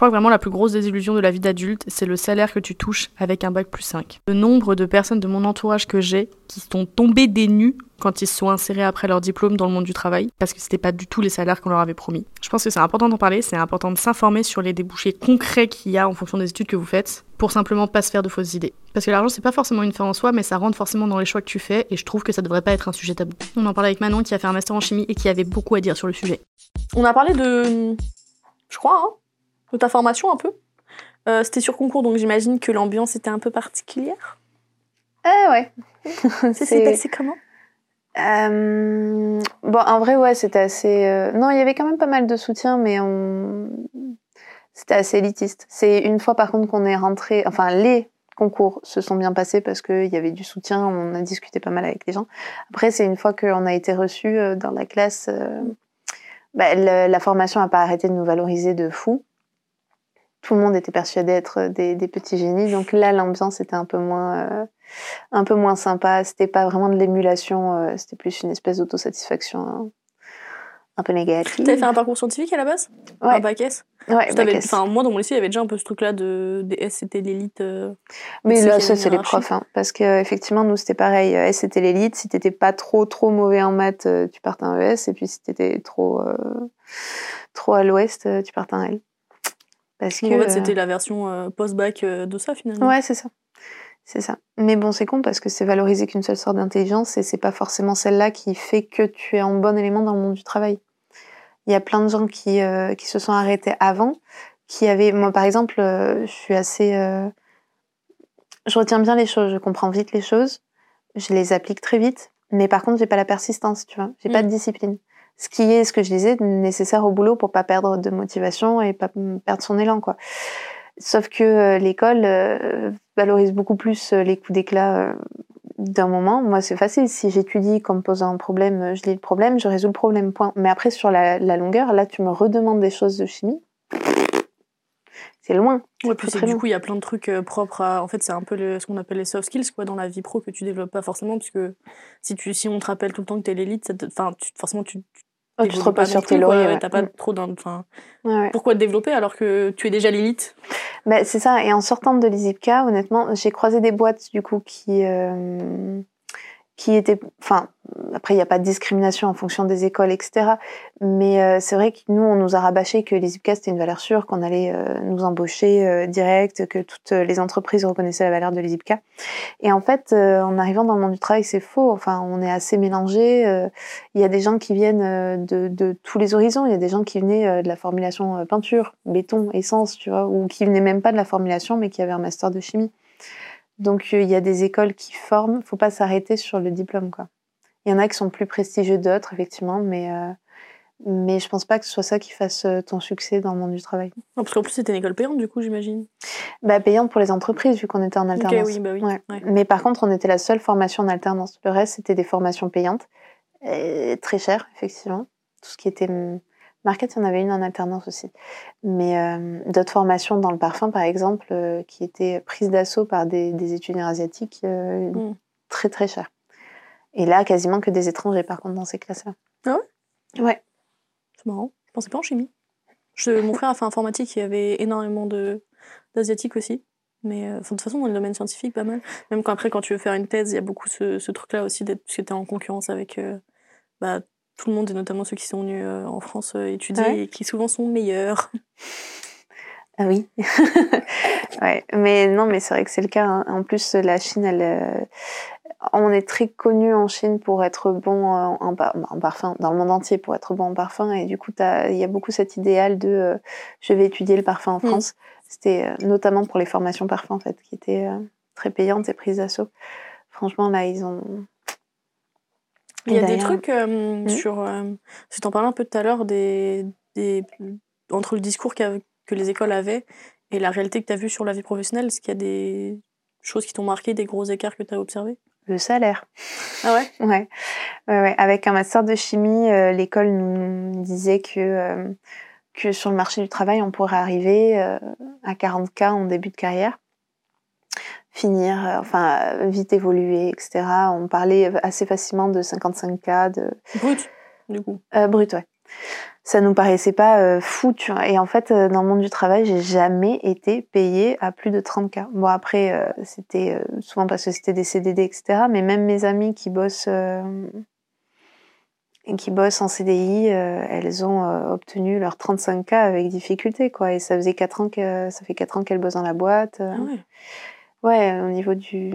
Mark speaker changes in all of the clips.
Speaker 1: crois que vraiment la plus grosse désillusion de la vie d'adulte, c'est le salaire que tu touches avec un bac plus 5. Le nombre de personnes de mon entourage que j'ai qui sont tombées des nues quand ils se sont insérés après leur diplôme dans le monde du travail, parce que c'était pas du tout les salaires qu'on leur avait promis. Je pense que c'est important d'en parler, c'est important de s'informer sur les débouchés concrets qu'il y a en fonction des études que vous faites, pour simplement pas se faire de fausses idées. Parce que l'argent c'est pas forcément une fin en soi, mais ça rentre forcément dans les choix que tu fais, et je trouve que ça devrait pas être un sujet tabou. On en parlait avec Manon qui a fait un master en chimie et qui avait beaucoup à dire sur le sujet.
Speaker 2: On a parlé de. Je crois, hein, de ta formation un peu? Euh, c'était sur concours, donc j'imagine que l'ambiance était un peu particulière?
Speaker 3: Ah ouais.
Speaker 2: Ça s'est passé comment?
Speaker 3: Euh, bon, en vrai, ouais, c'était assez. euh, Non, il y avait quand même pas mal de soutien, mais on... c'était assez élitiste. C'est une fois, par contre, qu'on est rentré. Enfin, les concours se sont bien passés parce qu'il y avait du soutien, on a discuté pas mal avec les gens. Après, c'est une fois qu'on a été reçu dans la classe. bah, le- la formation n'a pas arrêté de nous valoriser de fou. Tout le monde était persuadé d'être des, des petits génies, donc là, l'ambiance était un peu moins. euh, un peu moins sympa. C'était pas vraiment de l'émulation, euh, c'était plus une espèce d'autosatisfaction hein, un peu négative.
Speaker 2: T'avais fait un parcours scientifique à la base?
Speaker 3: Ouais.
Speaker 2: Un bac S?
Speaker 3: Ouais,
Speaker 2: enfin, Moi, dans mon lycée, il y avait déjà un peu ce truc-là de des S, c'était l'élite. euh,
Speaker 3: Mais là, ça, c'est les profs. hein, parce que effectivement, nous, c'était pareil. Euh, S, c'était l'élite. Si t'étais pas trop, trop mauvais en maths, euh, tu partais un ES. Et puis, si t'étais trop, euh, trop à l'ouest, euh, tu partais un L. Parce que.
Speaker 2: donc, en fait,
Speaker 3: euh,
Speaker 2: c'était la version euh, post-bac euh, de ça, finalement.
Speaker 3: Ouais, c'est ça. C'est ça. Mais bon, c'est con parce que c'est valoriser qu'une seule sorte d'intelligence et c'est pas forcément celle-là qui fait que tu es en bon élément dans le monde du travail. Il y a plein de gens qui, euh, qui se sont arrêtés avant, qui avaient. Moi, par exemple, euh, je suis assez. euh, Je retiens bien les choses, je comprends vite les choses, je les applique très vite, mais par contre, j'ai pas la persistance, tu vois. J'ai pas
Speaker 2: Mm.
Speaker 3: de discipline. Ce qui est, ce que je disais, nécessaire au boulot pour pas perdre de motivation et pas perdre son élan, quoi. Sauf que euh, l'école euh, valorise beaucoup plus euh, les coups d'éclat d'un moment. Moi, c'est facile. Si j'étudie, qu'on me pose un problème, je lis le problème, je résous le problème, point. Mais après, sur la, la longueur, là, tu me redemandes des choses de chimie. C'est loin.
Speaker 2: Ouais, puis du coup, il y a plein de trucs propres à. En fait, c'est un peu le- ce qu'on appelle les soft skills quoi, dans la vie pro que tu développes pas forcément, parce que si, tu, si on te rappelle tout le temps que t'es l'élite, ça te- enfin, tu, forcément, tu. Tu
Speaker 3: Oh, tu te reposes sur tes lauriers.
Speaker 2: ouais,
Speaker 3: ouais.
Speaker 2: T'as pas trop d'un. Enfin,
Speaker 3: Ouais, ouais.
Speaker 2: pourquoi te développer alors que tu es déjà l'élite?
Speaker 3: Bah, c'est ça. Et en sortant de l'ISIPCA, honnêtement, j'ai croisé des boîtes du coup qui euh, qui étaient. Enfin, après, il n'y a pas de discrimination en fonction des écoles, etc. Mais euh, c'est vrai que nous, on nous a rabâché que l'ISIPCA c'était une valeur sûre, qu'on allait euh, nous embaucher euh, direct, que toutes les entreprises reconnaissaient la valeur de l'ISIPCA. Et en fait, euh, en arrivant dans le monde du travail, c'est faux. Enfin, on est assez mélangé. euh, Il y a des gens qui viennent euh, de, de tous les horizons. Il y a des gens qui venaient euh, de la formulation euh, peinture, béton, essence, tu vois, ou qui venaient même pas de la formulation, mais qui avaient un master de chimie. Donc, euh, il y a des écoles qui forment. Faut pas s'arrêter sur le diplôme, quoi. Il y en a qui sont plus prestigieux d'autres, effectivement, mais euh, mais je pense pas que ce soit ça qui fasse euh, ton succès dans le monde du travail.
Speaker 2: Non, Parce qu'en plus, c'était une école payante, du coup, j'imagine.
Speaker 3: Bah, payante pour les entreprises, vu qu'on était en alternance.
Speaker 2: oui, bah oui.
Speaker 3: Ouais.
Speaker 2: ouais.
Speaker 3: Mais par contre, on était la seule formation en alternance. Le reste, c'était des formations payantes, et très chères, effectivement. Tout ce qui était market, il y en avait une en alternance aussi. Mais euh, d'autres formations dans le parfum, par exemple, euh, qui étaient prises d'assaut par des, des étudiants asiatiques, euh,
Speaker 2: Mm.
Speaker 3: très très chères. Et là, quasiment que des étrangers, par contre, dans ces classes-là.
Speaker 2: Ah
Speaker 3: ouais? Ouais.
Speaker 2: C'est marrant. Je pensais pas en chimie. Je, mon frère a fait informatique, il y avait énormément d'asiatiques aussi. Mais euh, de toute façon, dans le domaine scientifique, pas mal. Même quand, après, quand tu veux faire une thèse, il y a beaucoup ce, ce truc-là aussi, parce que tu es en concurrence avec euh, bah, tout le monde, et notamment ceux qui sont venus euh, en France étudier
Speaker 3: Ouais.
Speaker 2: et qui souvent sont meilleurs.
Speaker 3: Ah oui. ouais. Mais non, mais c'est vrai que c'est le cas. hein. En plus, la Chine, elle, on est très connu en Chine pour être bon euh, en, par- en parfum, dans le monde entier pour être bon en parfum. Et du coup, il y a beaucoup cet idéal de euh, je vais étudier le parfum en
Speaker 2: Mm.
Speaker 3: France. C'était euh, notamment pour les formations parfum, en fait, qui étaient euh, très payantes et prises d'assaut. Franchement, là, ils ont.
Speaker 2: Il y a des trucs
Speaker 3: Mhm.
Speaker 2: sur. Tu t'en parlais un peu tout à l'heure, des, des, entre le discours que les écoles avaient et la réalité que tu as vue sur la vie professionnelle. Est-ce qu'il y a des choses qui t'ont marqué, des gros écarts que tu as observés?
Speaker 3: Le salaire.
Speaker 2: Ah ouais?
Speaker 3: Ouais. ouais, ouais. Avec un master de chimie, euh, l'école nous disait que, euh, que sur le marché du travail, on pourrait arriver euh, à 40K en début de carrière, finir, enfin, vite évoluer, etc. On parlait assez facilement de 55K de
Speaker 2: Brut, du coup.
Speaker 3: brut, ouais. Ça nous paraissait pas euh, fou, tu vois. Et en fait, euh, dans le monde du travail, j'ai jamais été payée à plus de 30 k. Bon après, euh, c'était souvent parce que c'était des CDD, etc. Mais même mes amies qui bossent qui bossent en CDI, elles ont obtenu leurs 35 k avec difficulté, quoi. Et ça faisait quatre ans que ça fait quatre ans qu'elles bossent dans la boîte.
Speaker 2: Ah ouais.
Speaker 3: Ouais, au niveau du,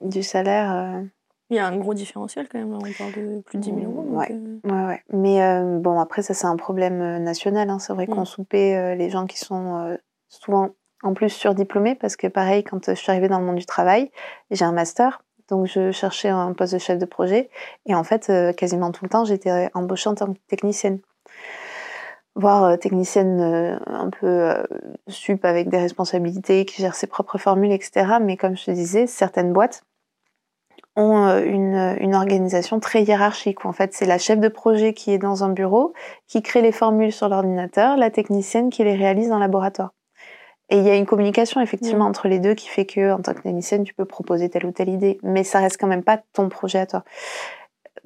Speaker 3: du salaire.
Speaker 2: Il y a un gros différentiel quand même, on parle de plus de 10 000 euros.
Speaker 3: Ouais.
Speaker 2: euh,
Speaker 3: Ouais, ouais. Mais euh, bon, après, ça, c'est un problème euh, national. hein. C'est vrai qu'on
Speaker 2: Mm.
Speaker 3: soupait euh, les gens qui sont euh, souvent en plus surdiplômés parce que, pareil, quand je suis arrivée dans le monde du travail, j'ai un master. Donc, je cherchais un poste de chef de projet. Et en fait, quasiment tout le temps, j'étais embauchée en tant que technicienne. Voire technicienne euh, un peu euh, sup avec des responsabilités, qui gère ses propres formules, etc. Mais comme je te disais, certaines boîtes ont euh, une, une organisation très hiérarchique. où En fait, c'est la chef de projet qui est dans un bureau, qui crée les formules sur l'ordinateur, la technicienne qui les réalise en laboratoire. Et il y a une communication effectivement
Speaker 2: Mm.
Speaker 3: entre les deux qui fait que, en tant que technicienne, tu peux proposer telle ou telle idée, mais ça reste quand même pas ton projet à toi.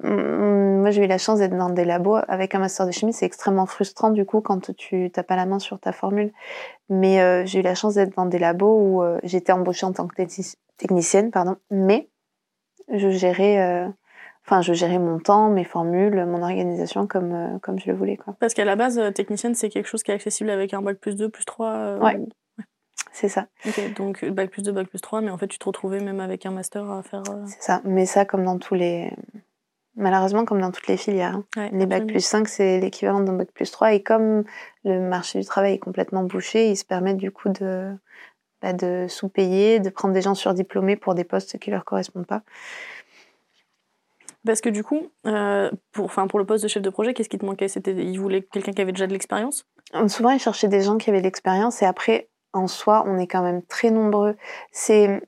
Speaker 3: Hum, Moi, j'ai eu la chance d'être dans des labos avec un master de chimie. C'est extrêmement frustrant du coup quand tu t'as pas la main sur ta formule. Mais euh, j'ai eu la chance d'être dans des labos où euh, j'étais embauchée en tant que technici- technicienne, pardon, mais je gérais, euh, enfin, je gérais mon temps, mes formules, mon organisation comme euh, comme je le voulais quoi.
Speaker 2: Parce qu'à la base, euh, technicienne, c'est quelque chose qui est accessible avec un bac plus 2, plus 3. euh,
Speaker 3: Ouais.
Speaker 2: ou-
Speaker 3: C'est ça,
Speaker 2: Ok, donc bac plus 2, bac plus 3, mais en fait, tu te retrouvais même avec un master à faire. euh,
Speaker 3: c'est ça. Mais ça, comme dans tous les, malheureusement, comme dans toutes les filières. hein.
Speaker 2: ouais,
Speaker 3: Les bac plus 5, c'est l'équivalent d'un bac plus 3. Et comme le marché du travail est complètement bouché, ils se permettent du coup de, bah, de sous-payer, de prendre des gens surdiplômés pour des postes qui leur correspondent pas.
Speaker 2: Parce que du coup, euh, pour, pour le poste de chef de projet, qu'est-ce qui te manquait? C'était, Ils voulaient quelqu'un qui avait déjà de l'expérience?
Speaker 3: Souvent, ils cherchaient des gens qui avaient de l'expérience et après, en soi, on est quand même très nombreux. C'est,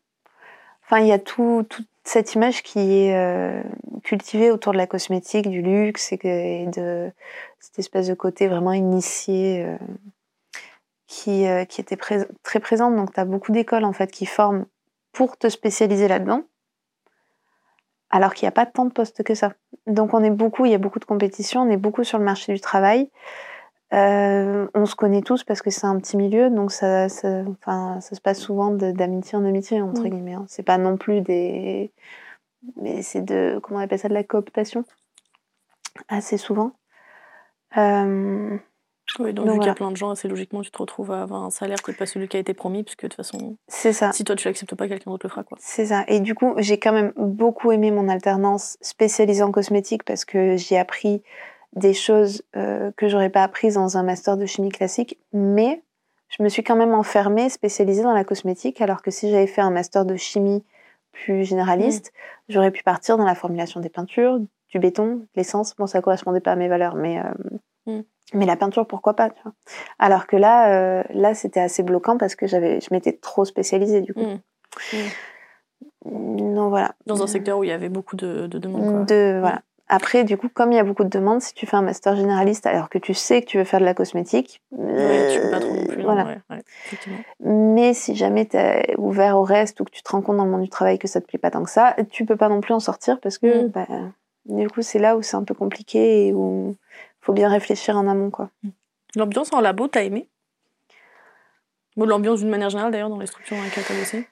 Speaker 3: enfin, il y a tout, toute cette image qui est euh, cultivée autour de la cosmétique, du luxe et, de cette espèce de côté vraiment initié euh, qui, euh, qui était très présente. Donc, tu as beaucoup d'écoles en fait qui forment pour te spécialiser là-dedans. Alors qu'il n'y a pas tant de postes que ça. Donc on est beaucoup, il y a beaucoup de compétition, on est beaucoup sur le marché du travail. Euh, on se connaît tous parce que c'est un petit milieu, donc ça, ça, enfin, ça se passe souvent d'amitié en amitié, entre
Speaker 2: Mm.
Speaker 3: guillemets. hein. C'est pas non plus des. Mais c'est de. Comment on appelle ça De la cooptation Assez souvent. Euh,
Speaker 2: Oui, donc,
Speaker 3: Donc,
Speaker 2: vu qu'il y a plein de gens, assez logiquement, tu te retrouves à avoir un salaire qui n'est pas celui qui a été promis, puisque de toute façon,
Speaker 3: c'est ça.
Speaker 2: si toi tu l'acceptes pas, quelqu'un d'autre le fera. Quoi.
Speaker 3: C'est ça. Et du coup, j'ai quand même beaucoup aimé mon alternance spécialisée en cosmétique parce que j'ai appris des choses euh, que j'aurais pas apprises dans un master de chimie classique, mais je me suis quand même enfermée, spécialisée dans la cosmétique, alors que si j'avais fait un master de chimie plus généraliste, j'aurais pu partir dans la formulation des peintures, du béton, de l'essence. Bon, ça correspondait pas à mes valeurs, mais euh,
Speaker 2: Mm.
Speaker 3: mais la peinture, pourquoi pas tu vois. Alors que là, euh, là, c'était assez bloquant parce que j'avais, je m'étais trop spécialisée du coup.
Speaker 2: Mm.
Speaker 3: Non, voilà.
Speaker 2: Dans un secteur où il y avait beaucoup de, de demandes. Quoi.
Speaker 3: De, voilà. Après, du coup, comme il y a beaucoup de demandes, si tu fais un master généraliste alors que tu sais que tu veux faire de la cosmétique,
Speaker 2: Ouais, tu peux pas trop non plus. non,
Speaker 3: voilà.
Speaker 2: ouais, ouais, effectivement.
Speaker 3: Mais si jamais tu es ouvert au reste ou que tu te rends compte dans le monde du travail que ça te plaît pas tant que ça, tu peux pas non plus en sortir parce que
Speaker 2: Mm.
Speaker 3: bah, du coup, c'est là où c'est un peu compliqué et où faut bien réfléchir en amont. Quoi.
Speaker 2: L'ambiance en labo, t'as aimé? Bon, L'ambiance d'une manière générale, d'ailleurs, dans les structures dans lesquelles t'as bossé?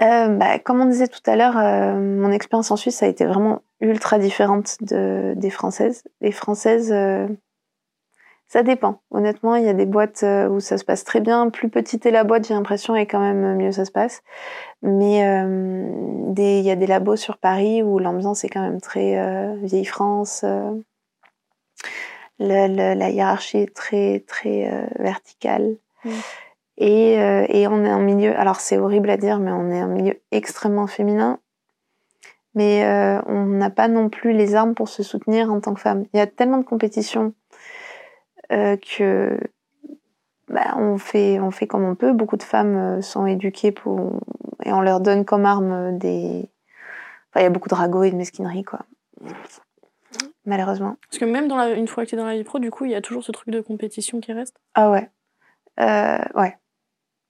Speaker 3: Euh, bah, comme on disait tout à l'heure, euh, mon expérience en Suisse a été vraiment ultra différente de, des françaises. Les françaises, euh, ça dépend. Honnêtement, il y a des boîtes euh, où ça se passe très bien. Plus petite est la boîte, j'ai l'impression, et quand même mieux ça se passe. Mais il y a des labos sur Paris où l'ambiance est quand même très vieille France. Le- le- la hiérarchie est très, très euh, verticale.
Speaker 2: Mm.
Speaker 3: Et, euh, et on est un milieu, alors c'est horrible à dire, mais on est un milieu extrêmement féminin. Mais euh, on n'a pas non plus les armes pour se soutenir en tant que femme. Il y a tellement de compétitions euh, que bah, on, fait, on fait comme on peut. Beaucoup de femmes sont éduquées pour, et on leur donne comme arme des. Enfin, il y a beaucoup de ragots et de mesquinerie, quoi. Malheureusement.
Speaker 2: Parce que même dans la, une fois que t'es dans la vie pro, du coup, il y a toujours ce truc de compétition qui reste.
Speaker 3: Ah ouais. Euh, ouais.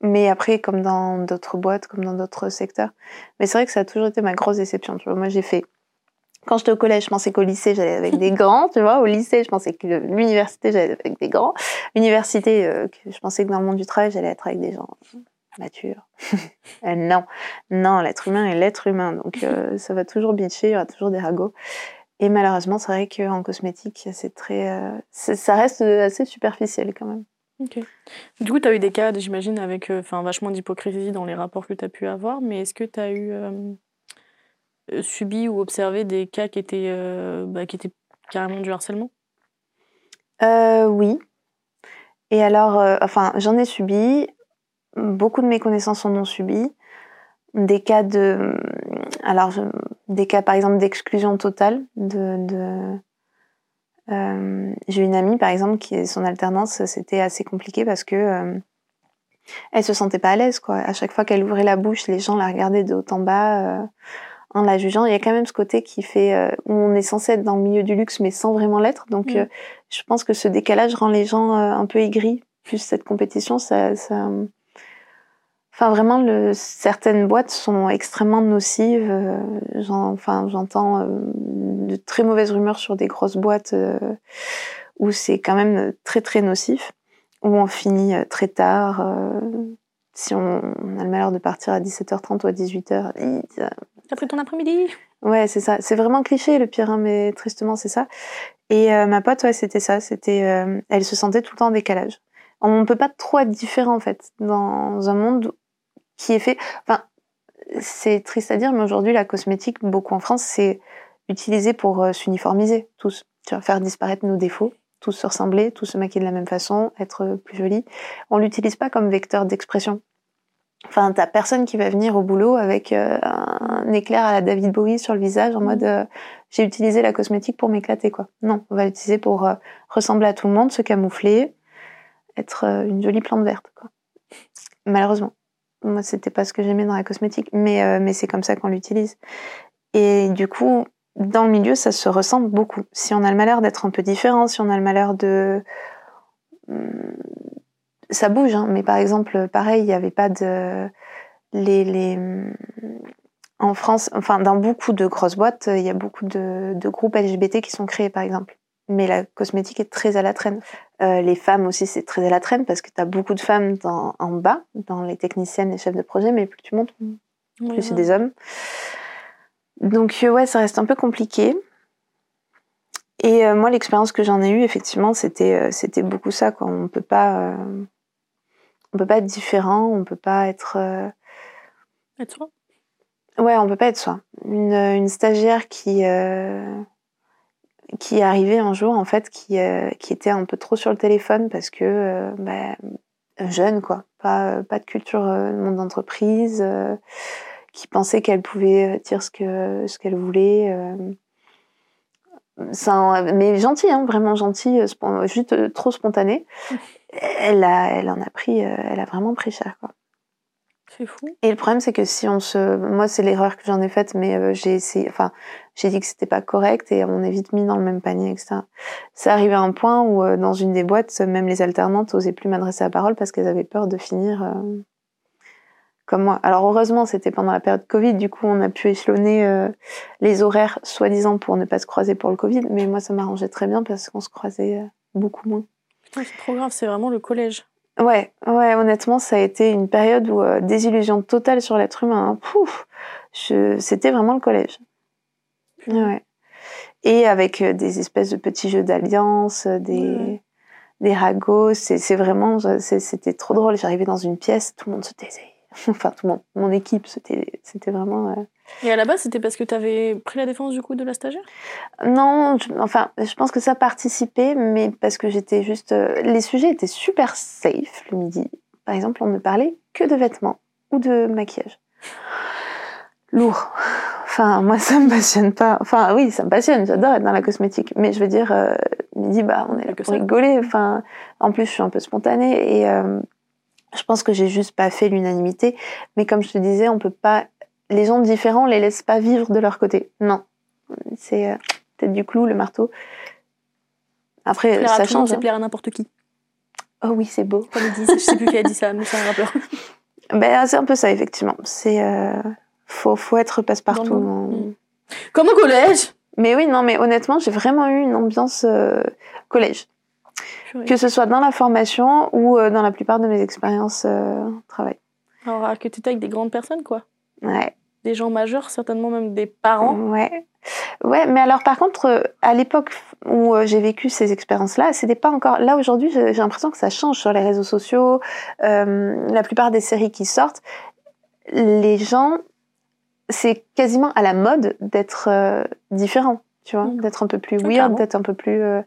Speaker 3: Mais après, comme dans d'autres boîtes, comme dans d'autres secteurs. Mais c'est vrai que ça a toujours été ma grosse déception. Tu vois, moi, j'ai fait Quand j'étais au collège, je pensais qu'au lycée, j'allais avec des grands, tu vois. Au lycée, je pensais que l'université, j'allais avec des grands. Université, euh, je pensais que dans le monde du travail, j'allais être avec des gens matures. Euh, non, non, l'être humain est l'être humain. Donc, euh, ça va toujours bitcher, il y aura toujours des ragots. Et malheureusement, c'est vrai qu'en cosmétique, c'est très, ça reste assez superficiel quand même.
Speaker 2: Ok. Du coup, tu as eu des cas, j'imagine, avec enfin vachement d'hypocrisie dans les rapports que tu as pu avoir, mais est-ce que tu as eu subi ou observé des cas qui étaient, bah, qui étaient carrément du harcèlement?
Speaker 3: Oui. Et alors, enfin, j'en ai subi. Beaucoup de mes connaissances en ont subi. Des cas de. Alors, des cas, par exemple, d'exclusion totale. De, de euh, j'ai une amie, par exemple, qui son alternance, c'était assez compliqué parce que euh, elle se sentait pas à l'aise, quoi. À chaque fois qu'elle ouvrait la bouche, les gens la regardaient de haut en bas euh, en la jugeant. Il y a quand même ce côté qui fait euh, où on est censé être dans le milieu du luxe, mais sans vraiment l'être. Donc, mm. je pense que ce décalage rend les gens un peu aigris. Plus cette compétition, ça, ça Enfin, vraiment, le, certaines boîtes sont extrêmement nocives. Euh, enfin, j'entends euh, de très mauvaises rumeurs sur des grosses boîtes euh, où c'est quand même très très nocif, où on finit très tard. si on, a le malheur de partir à 17h30 ou à 18h,
Speaker 2: T'as pris ton après-midi
Speaker 3: Ouais, c'est ça. C'est vraiment cliché le pire, hein, mais tristement c'est ça. Et ma pote, ouais, c'était ça. C'était, elle se sentait tout le temps en décalage. On ne peut pas trop être différent en fait dans un monde qui est fait. Enfin, c'est triste à dire, mais aujourd'hui, la cosmétique, beaucoup en France, c'est utilisé pour euh, s'uniformiser, tous. Tu vois, faire disparaître nos défauts, tous se ressembler, tous se maquiller de la même façon, être plus joli. On l'utilise pas comme vecteur d'expression. Enfin, t'as personne qui va venir au boulot avec euh, un éclair à la David Bowie sur le visage en mode euh, j'ai utilisé la cosmétique pour m'éclater quoi. Non, on va l'utiliser pour ressembler à tout le monde, se camoufler, être une jolie plante verte quoi. Malheureusement. Moi, c'était pas ce que j'aimais dans la cosmétique, mais, euh, mais c'est comme ça qu'on l'utilise. Et du coup, dans le milieu, ça se ressemble beaucoup. Si on a le malheur d'être un peu différent, si on a le malheur de. Hmm, ça bouge, hein, mais par exemple, pareil, il n'y avait pas de. Les, les... En France, enfin, dans beaucoup de grosses boîtes, il y a beaucoup de groupes LGBT qui sont créés, par exemple mais la cosmétique est très à la traîne. Euh, les femmes aussi, c'est très à la traîne parce que tu as beaucoup de femmes dans, en bas, dans les techniciennes, les chefs de projet, mais plus tu montes, plus c'est des hommes. Donc, euh, ouais, ça reste un peu compliqué. Et euh, moi, l'expérience que j'en ai eue, effectivement, c'était c'était beaucoup ça. Quoi. On peut pas, on peut pas être différent, on peut pas être.
Speaker 2: Être soi.
Speaker 3: Ouais, on peut pas être soi. Une, une stagiaire qui qui est arrivé un jour en fait qui, euh, qui était un peu trop sur le téléphone parce que euh, bah, jeune quoi. Pas, pas de culture euh, monde d'entreprise qui pensait qu'elle pouvait dire ce que ce qu'elle voulait ça, mais gentil hein, vraiment gentil juste trop spontané. Elle a elle en a pris elle a vraiment pris cher quoi
Speaker 2: c'est fou.
Speaker 3: Et le problème, c'est que si on se. Moi, c'est l'erreur que j'en ai faite, mais euh, j'ai essayé. Enfin, j'ai dit que c'était pas correct et on est vite mis dans le même panier, etc. C'est arrivé à un point où, euh, dans une des boîtes, même les alternantes n'osaient plus m'adresser la parole parce qu'elles avaient peur de finir euh, comme moi. Alors, heureusement, c'était pendant la période Covid, du coup, on a pu échelonner les horaires, soi-disant, pour ne pas se croiser pour le Covid, mais moi, ça m'arrangeait très bien parce qu'on se croisait beaucoup moins.
Speaker 2: Putain, c'est trop grave, c'est vraiment le collège.
Speaker 3: Ouais, ouais, honnêtement, ça a été une période où euh, désillusion totale sur l'être humain. Hein. Pouf, c'était vraiment le collège. Ouais. Et avec euh, des espèces de petits jeux d'alliance, euh, des, des ragots, c'est vraiment, c'était trop drôle. J'arrivais dans une pièce, tout le monde se taisait. enfin, tout le monde, mon équipe, c'était vraiment.
Speaker 2: Et à la base, c'était parce que tu avais pris la défense du coup de la stagiaire?
Speaker 3: Non, enfin, je pense que ça participait, mais parce que j'étais juste. Euh, les sujets étaient super safe le midi. Par exemple, on ne parlait que de vêtements ou de maquillage. Lourd. Enfin, moi, ça me passionne pas. Enfin, oui, ça me passionne. J'adore être dans la cosmétique. Mais je veux dire, euh, midi, bah, on est là pour rigoler. Enfin, en plus, je suis un peu spontanée et euh, je pense que j'ai juste pas fait l'unanimité. Mais comme je te disais, on peut pas les gens différents, on les laisse pas vivre de leur côté. Non. C'est euh, peut-être du clou, le marteau. Après, ça change.
Speaker 2: C'est hein. plaire à n'importe qui.
Speaker 3: Oh oui, c'est beau.
Speaker 2: Comme ils disent, je sais plus qui a dit ça, mais c'est un rappeur.
Speaker 3: Ben, c'est un peu ça, effectivement. C'est euh, faut, faut être passe-partout.
Speaker 2: Mmh. Comme au collège
Speaker 3: Mais oui, non, mais honnêtement, j'ai vraiment eu une ambiance euh, collège.
Speaker 2: Purée.
Speaker 3: Que ce soit dans la formation ou euh, dans la plupart de mes expériences euh, travail.
Speaker 2: Alors que t'étais avec des grandes personnes, quoi.
Speaker 3: Ouais.
Speaker 2: Des gens majeurs, certainement même des parents.
Speaker 3: Ouais. Ouais, mais alors par contre, euh, à l'époque où j'ai vécu ces expériences-là, c'était pas encore. Là aujourd'hui, j'ai j'ai l'impression que ça change sur les réseaux sociaux. Euh, la plupart des séries qui sortent, les gens, c'est quasiment à la mode d'être euh, différent. Tu vois, d'être un peu plus
Speaker 2: Ouais,
Speaker 3: weird, d'être un peu plus. euh,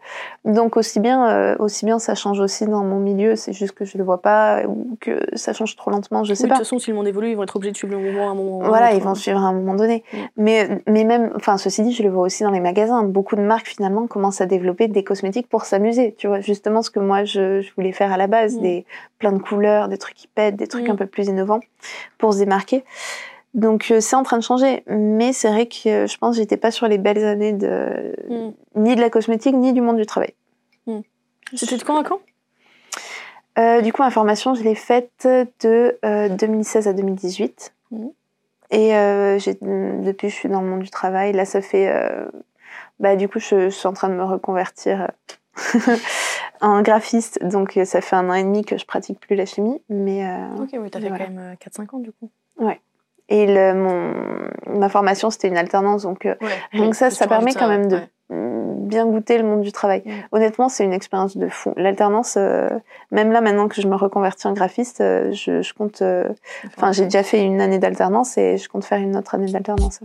Speaker 3: Donc aussi bien, euh, aussi bien ça change aussi dans mon milieu. C'est juste que je le vois pas ou que ça change trop lentement. Je sais
Speaker 2: Oui,
Speaker 3: pas.
Speaker 2: De toute façon, si le monde évolue, ils vont être obligés de suivre le mouvement à un moment.
Speaker 3: Voilà, ils vont
Speaker 2: hein.
Speaker 3: suivre à un moment donné. Mais, mais même, enfin, ceci dit, je le vois aussi dans les magasins. Beaucoup de marques, finalement, commencent à développer des cosmétiques pour s'amuser. Tu vois, justement, ce que moi, je, je voulais faire à la base,
Speaker 2: Mm.
Speaker 3: des plein de couleurs, des trucs qui pètent, des trucs
Speaker 2: Mm.
Speaker 3: un peu plus innovants pour se démarquer. Donc, euh, c'est en train de changer. Mais c'est vrai que euh, je pense que j'étais pas sur les belles années de,
Speaker 2: Mm.
Speaker 3: ni de la cosmétique, ni du monde du travail.
Speaker 2: C'était de quand à quand?
Speaker 3: Euh, du coup, ma formation, je l'ai faite de euh, 2016 à 2018.
Speaker 2: Mhm.
Speaker 3: Et euh, j'ai- depuis, je suis dans le monde du travail. Là, ça fait. bah, du coup, je, je suis en train de me reconvertir en graphiste. Donc, ça fait un an et demi que je pratique plus la chimie. Mais,
Speaker 2: Ok, oui, t'as fait
Speaker 3: Voilà.
Speaker 2: quand même euh, 4-5 ans du coup.
Speaker 3: Et le, mon, ma formation, c'était une alternance. Donc, euh,
Speaker 2: Ouais.
Speaker 3: Donc ça, ça permet quand même de
Speaker 2: ouais.
Speaker 3: bien goûter le monde du travail. Honnêtement, c'est une expérience de fou. L'alternance, euh, même là, maintenant que je me reconvertis en graphiste, euh, je, je compte. euh, Enfin, j'ai déjà fait une année d'alternance et je compte faire une autre année d'alternance.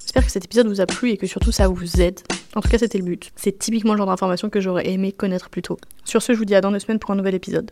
Speaker 1: J'espère que cet épisode vous a plu et que surtout ça vous aide. En tout cas, c'était le but. C'est typiquement le genre d'information que j'aurais aimé connaître plus tôt. Sur ce, je vous dis à dans deux semaines pour un nouvel épisode.